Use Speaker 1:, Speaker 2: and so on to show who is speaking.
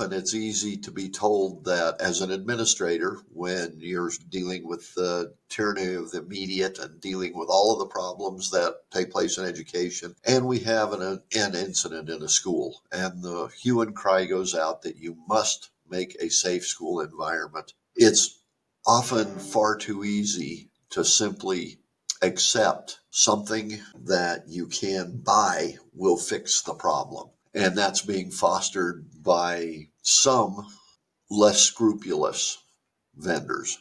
Speaker 1: And it's easy to be told that as an administrator, when you're dealing with the tyranny of the immediate and dealing with all of the problems that take place in education, and we have an, an incident in a school, and the hue and cry goes out that you must make a safe school environment. It's often far too easy to simply accept something that you can buy will fix the problem. And that's being fostered by some less scrupulous vendors.